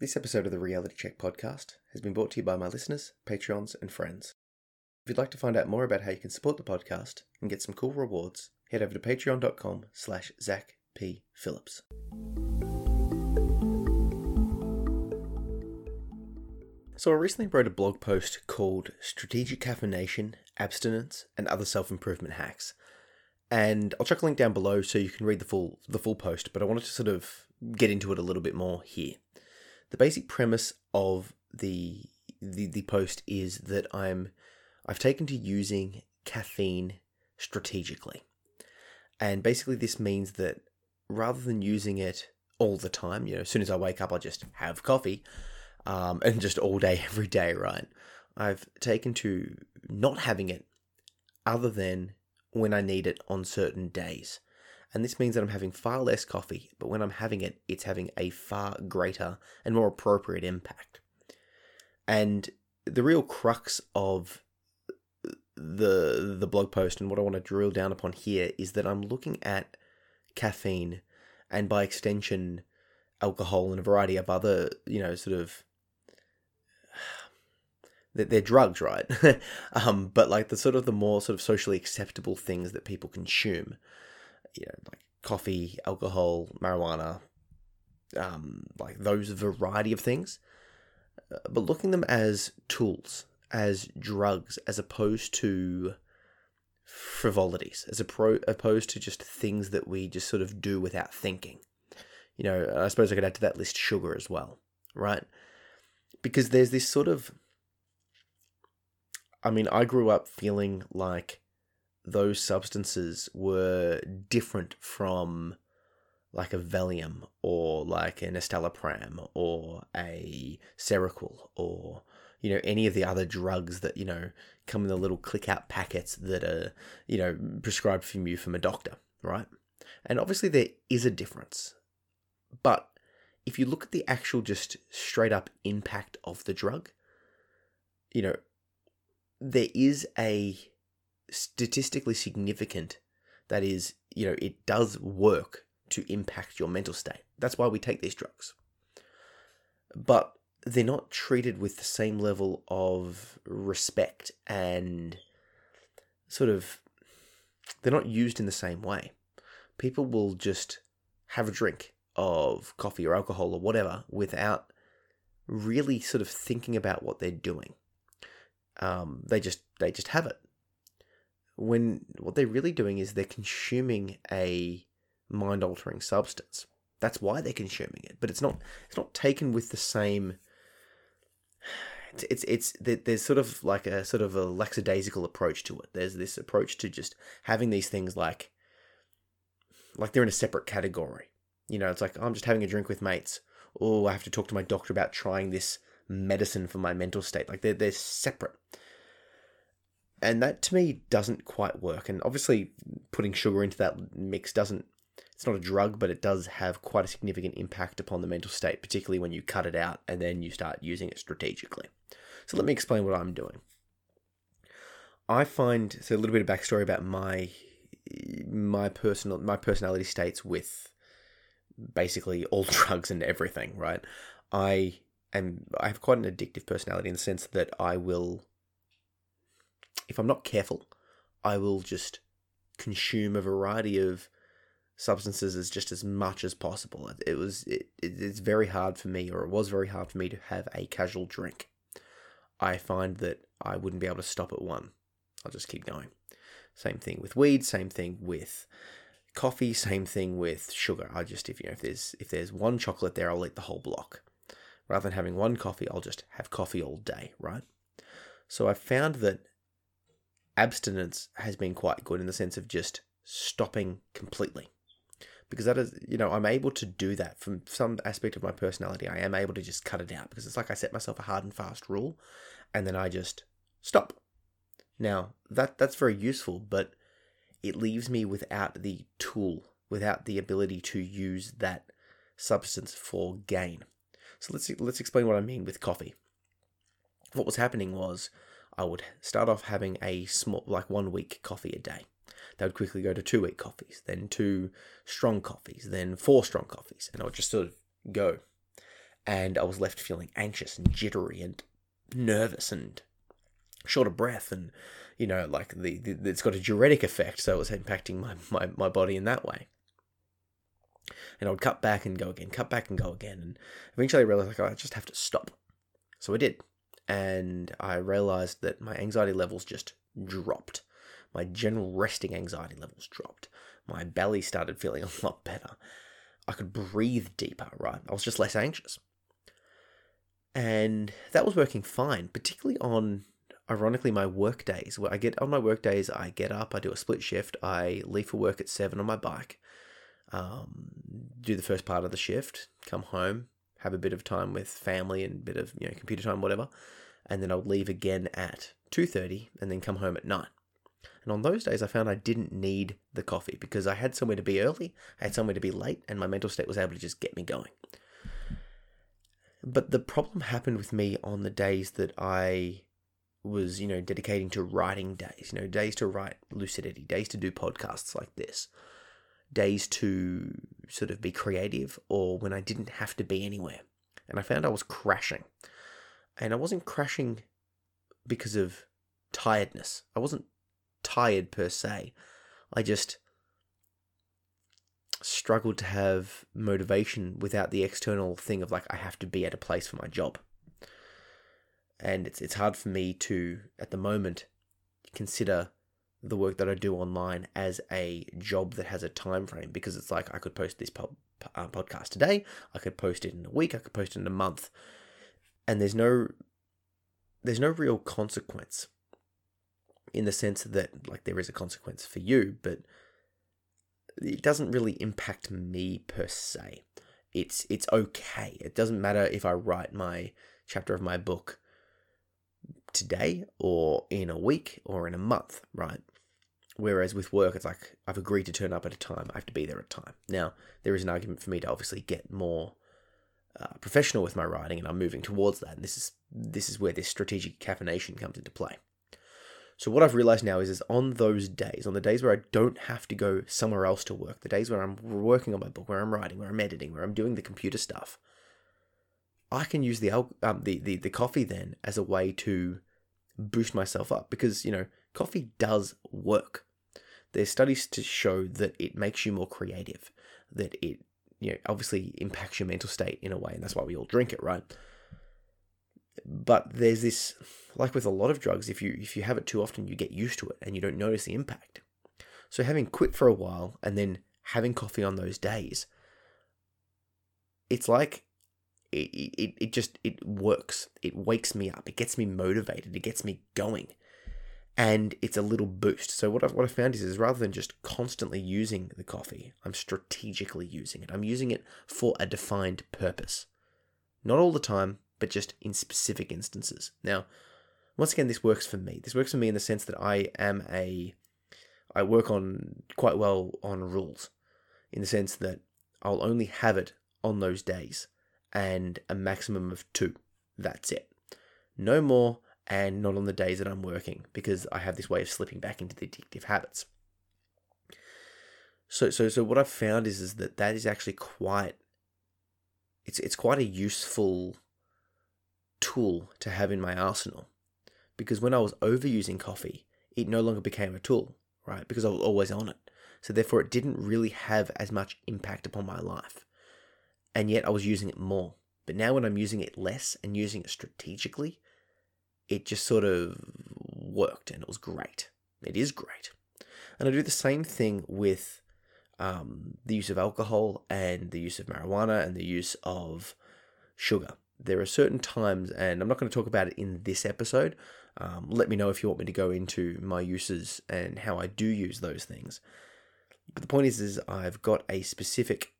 This episode of the Reality Check podcast has been brought to you by my listeners, Patreons, and friends. If you'd like to find out more about how you can support the podcast and get some cool rewards, head over to patreon.com slash Zac P. Phillips. So I recently wrote a blog post called Strategic Caffeination, Abstinence, and Other Self-Improvement Hacks. And I'll chuck a link down below so you can read the full the full post, but I wanted to sort of get into it a little bit more here. The basic premise of the the, the post is that I'm I've taken to using caffeine strategically. And basically this means that rather than using it all the time, you know, as soon as I wake up I'll just have coffee, um, and just all day every day, right? I've taken to not having it other than when I need it on certain days. And this means that I'm having far less coffee, but when I'm having it, it's having a far greater and more appropriate impact. And the real crux of the the blog post and what I want to drill down upon here is that I'm looking at caffeine and by extension alcohol and a variety of other, you know, sort of they're drugs, right? um, but like the sort of the more sort of socially acceptable things that people consume, you know, like coffee, alcohol, marijuana, um, like those variety of things, uh, but looking them as tools, as drugs, as opposed to frivolities, as opposed to just things that we just sort of do without thinking. You know, I suppose I could add to that list sugar as well, right? Because there's this sort of I mean, I grew up feeling like those substances were different from like a Valium or like an escitalopram or a Seroquel or you know any of the other drugs that you know come in the little click out packets that are you know prescribed for you from a doctor, right? And obviously there is a difference, but if you look at the actual just straight up impact of the drug, you know there is a statistically significant that is, you know, it does work to impact your mental state. That's why we take these drugs. But they're not treated with the same level of respect and sort of they're not used in the same way. People will just have a drink of coffee or alcohol or whatever without really sort of thinking about what they're doing. Um, they just they just have it. When what they're really doing is they're consuming a mind altering substance. That's why they're consuming it, but it's not it's not taken with the same. It's, it's it's there's sort of like a sort of a lackadaisical approach to it. There's this approach to just having these things like like they're in a separate category. You know, it's like oh, I'm just having a drink with mates. Oh, I have to talk to my doctor about trying this medicine for my mental state. Like they're they're separate. And that to me doesn't quite work. And obviously putting sugar into that mix doesn't it's not a drug, but it does have quite a significant impact upon the mental state, particularly when you cut it out and then you start using it strategically. So let me explain what I'm doing. I find so a little bit of backstory about my my personal my personality states with basically all drugs and everything, right? I am I have quite an addictive personality in the sense that I will if I'm not careful, I will just consume a variety of substances as just as much as possible. It was it, it's very hard for me, or it was very hard for me to have a casual drink. I find that I wouldn't be able to stop at one. I'll just keep going. Same thing with weed. Same thing with coffee. Same thing with sugar. I just if you know if there's if there's one chocolate there, I'll eat the whole block. Rather than having one coffee, I'll just have coffee all day, right? So I found that abstinence has been quite good in the sense of just stopping completely. Because that is, you know, I'm able to do that from some aspect of my personality. I am able to just cut it out because it's like I set myself a hard and fast rule and then I just stop. Now, that that's very useful, but it leaves me without the tool, without the ability to use that substance for gain. So let's let's explain what I mean with coffee. What was happening was I would start off having a small, like one weak coffee a day. They would quickly go to two weak coffees, then two strong coffees, then four strong coffees, and I would just sort of go. and I was left feeling anxious and jittery and nervous and short of breath and you know like the, the it's got a diuretic effect so it was impacting my, my, my body in that way and I would cut back and go again, cut back and go again, and eventually I realized like oh, I just have to stop. So I did, and I realized that my anxiety levels just dropped. My general resting anxiety levels dropped. My belly started feeling a lot better. I could breathe deeper, right? I was just less anxious. And that was working fine, particularly on ironically my work days where I get on my work days I get up, I do a split shift, I leave for work at seven on my bike, um, do the first part of the shift, come home, have a bit of time with family and a bit of you know computer time, whatever, and then I would leave again at two thirty, and then come home at nine. And on those days, I found I didn't need the coffee because I had somewhere to be early, I had somewhere to be late, and my mental state was able to just get me going. But the problem happened with me on the days that I was, you know, dedicating to writing days, you know, days to write lucidity, days to do podcasts like this, days to sort of be creative, or when I didn't have to be anywhere. And I found I was crashing. And I wasn't crashing because of tiredness. I wasn't tired per se. I just struggled to have motivation without the external thing of like I have to be at a place for my job. And it's it's hard for me to at the moment consider the work that I do online as a job that has a time frame because it's like I could post this po- uh, podcast today, I could post it in a week, I could post it in a month, and there's no there's no real consequence in the sense that like there is a consequence for you, but it doesn't really impact me per se. It's it's okay. It doesn't matter if I write my chapter of my book today or in a week or in a month, right? Whereas with work, it's like I've agreed to turn up at a time. I have to be there at a time. Now there is an argument for me to obviously get more uh, professional with my writing, and I'm moving towards that. And this is this is where this strategic caffeination comes into play. So what I've realized now is, is on those days, on the days where I don't have to go somewhere else to work, the days where I'm working on my book, where I'm writing, where I'm editing, where I'm doing the computer stuff, I can use the um, the, the the coffee then as a way to boost myself up because you know coffee does work. There's studies to show that it makes you more creative, that it you know obviously impacts your mental state in a way, and that's why we all drink it, right? But there's this like with a lot of drugs, if you if you have it too often, you get used to it and you don't notice the impact. So having quit for a while and then having coffee on those days, it's like it, it, it just it works. It wakes me up. It gets me motivated. It gets me going. And it's a little boost. So what I've, what I found is, is rather than just constantly using the coffee, I'm strategically using it. I'm using it for a defined purpose. Not all the time, but just in specific instances. Now, once again, this works for me. This works for me in the sense that I am a, I work on quite well on rules, in the sense that I'll only have it on those days, and a maximum of two. That's it. No more, and not on the days that I'm working, because I have this way of slipping back into the addictive habits. So, so, so what I've found is, is that that is actually quite, it's, it's quite a useful tool to have in my arsenal because when I was overusing coffee, it no longer became a tool, right? Because I was always on it. So therefore, it didn't really have as much impact upon my life. And yet I was using it more. But now when I'm using it less and using it strategically, it just sort of worked and it was great. It is great. And I do the same thing with um, the use of alcohol and the use of marijuana and the use of sugar. There are certain times, and I'm not going to talk about it in this episode, um, let me know if you want me to go into my uses and how I do use those things. But the point is, is I've got a specific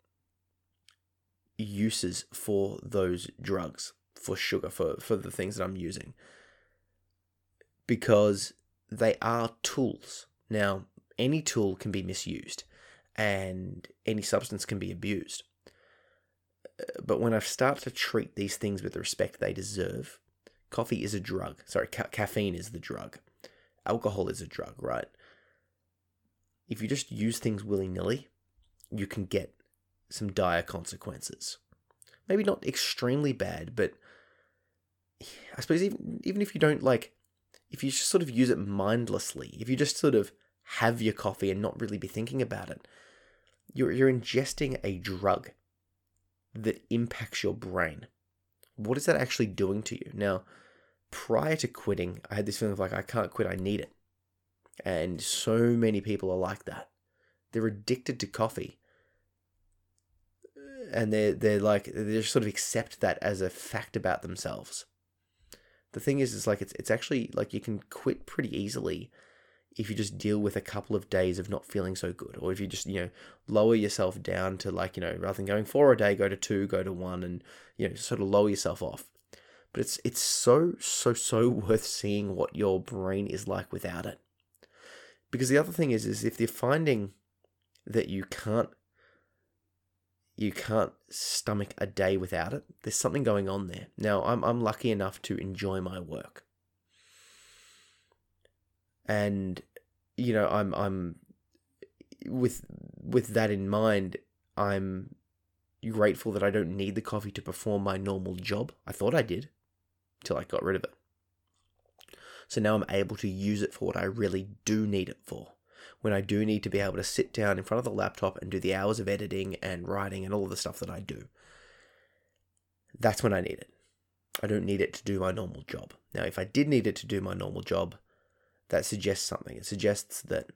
uses for those drugs, for sugar, for, for the things that I'm using. Because they are tools. Now, any tool can be misused and any substance can be abused. Uh, but when I start to treat these things with the respect they deserve, Coffee is a drug. Sorry, ca- caffeine is the drug. Alcohol is a drug, right? If you just use things willy nilly, you can get some dire consequences. maybe not extremely bad, but I suppose even even if you don't like, if you just sort of use it mindlessly, if you just sort of have your coffee and not really be thinking about it, you're you're ingesting a drug that impacts your brain. What is that actually doing to you? Now, prior to quitting, I had this feeling of like I can't quit, I need it. And so many people are like that. They're addicted to coffee. And they're they're like they just sort of accept that as a fact about themselves. The thing is, it's like it's it's actually like you can quit pretty easily if you just deal with a couple of days of not feeling so good, or if you just you know lower yourself down to like you know rather than going four a day, go to two, go to one, and you know sort of lower yourself off. But it's it's so so so worth seeing what your brain is like without it. Because the other thing is is if you're finding that you can't you can't stomach a day without it, there's something going on there. Now I'm I'm lucky enough to enjoy my work. And you know, I'm I'm with with that in mind, I'm grateful that I don't need the coffee to perform my normal job. I thought I did till I got rid of it. So now I'm able to use it for what I really do need it for. When I do need to be able to sit down in front of the laptop and do the hours of editing and writing and all of the stuff that I do. That's when I need it. I don't need it to do my normal job. Now, if I did need it to do my normal job, that suggests something. It suggests that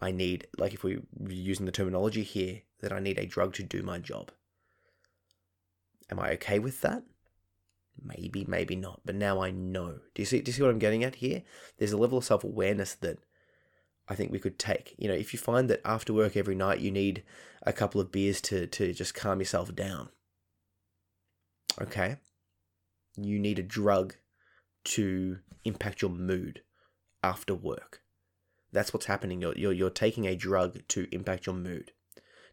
I need, like if we're using the terminology here, that I need a drug to do my job. Am I okay with that? Maybe, maybe not. But now I know. Do you see? Do you see what I'm getting at here? There's a level of self awareness that I think we could take. You know, if you find that after work every night you need a couple of beers to to just calm yourself down. Okay. You need a drug to impact your mood after work. That's what's happening. You're, you're, you're taking a drug to impact your mood.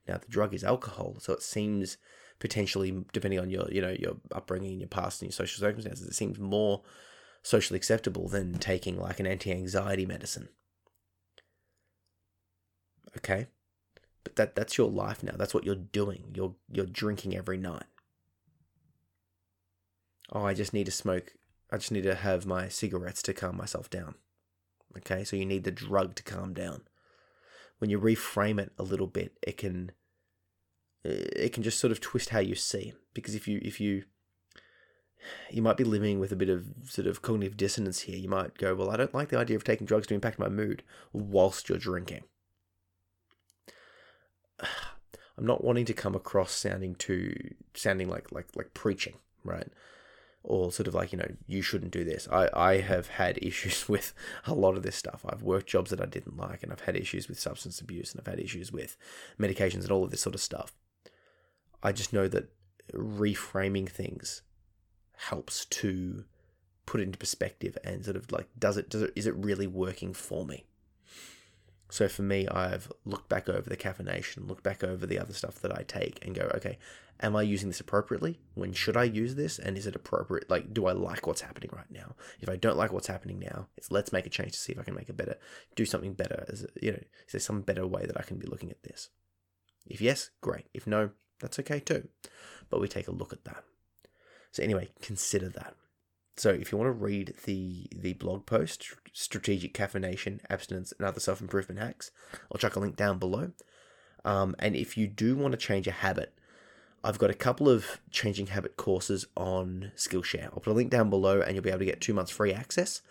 Now, the drug is alcohol, so it seems potentially, depending on your you know your upbringing, your past, and your social circumstances, it seems more socially acceptable than taking like an anti-anxiety medicine. Okay, but that that's your life now. That's what you're doing. You're you're drinking every night. Oh, I just need to smoke. I just need to have my cigarettes to calm myself down. Okay, so you need the drug to calm down. When you reframe it a little bit, it can eh, it can just sort of twist how you see. Because if you if you you might be living with a bit of sort of cognitive dissonance here. You might go, well, I don't like the idea of taking drugs to impact my mood whilst you're drinking. I'm not wanting to come across sounding too sounding like like like preaching, right? Or sort of like, you know, you shouldn't do this. I, I have had issues with a lot of this stuff. I've worked jobs that I didn't like and I've had issues with substance abuse and I've had issues with medications and all of this sort of stuff. I just know that reframing things helps to put it into perspective and sort of like does it does it is it really working for me so for me i've looked back over the caffeination looked back over the other stuff that i take and go okay am i using this appropriately when should i use this and is it appropriate like do i like what's happening right now if i don't like what's happening now it's let's make a change to see if i can make it better do something better as you know is there some better way that i can be looking at this if yes great if no that's okay too. But we take a look at that. So anyway, consider that. So if you want to read the the blog post, strategic caffeination, abstinence, and other self improvement hacks, I'll chuck a link down below. Um, and if you do want to change a habit, I've got a couple of changing habit courses on Skillshare. I'll put a link down below, and you'll be able to get two months free access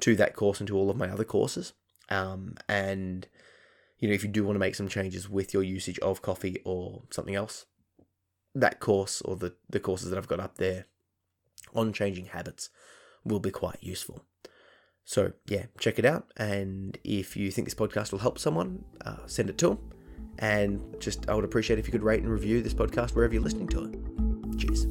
to that course and to all of my other courses. Um, and you know, if you do want to make some changes with your usage of coffee or something else, that course or the, the courses that I've got up there on changing habits will be quite useful. So, yeah, check it out. And if you think this podcast will help someone, uh, send it to them. And just, I would appreciate if you could rate and review this podcast wherever you're listening to it. Cheers.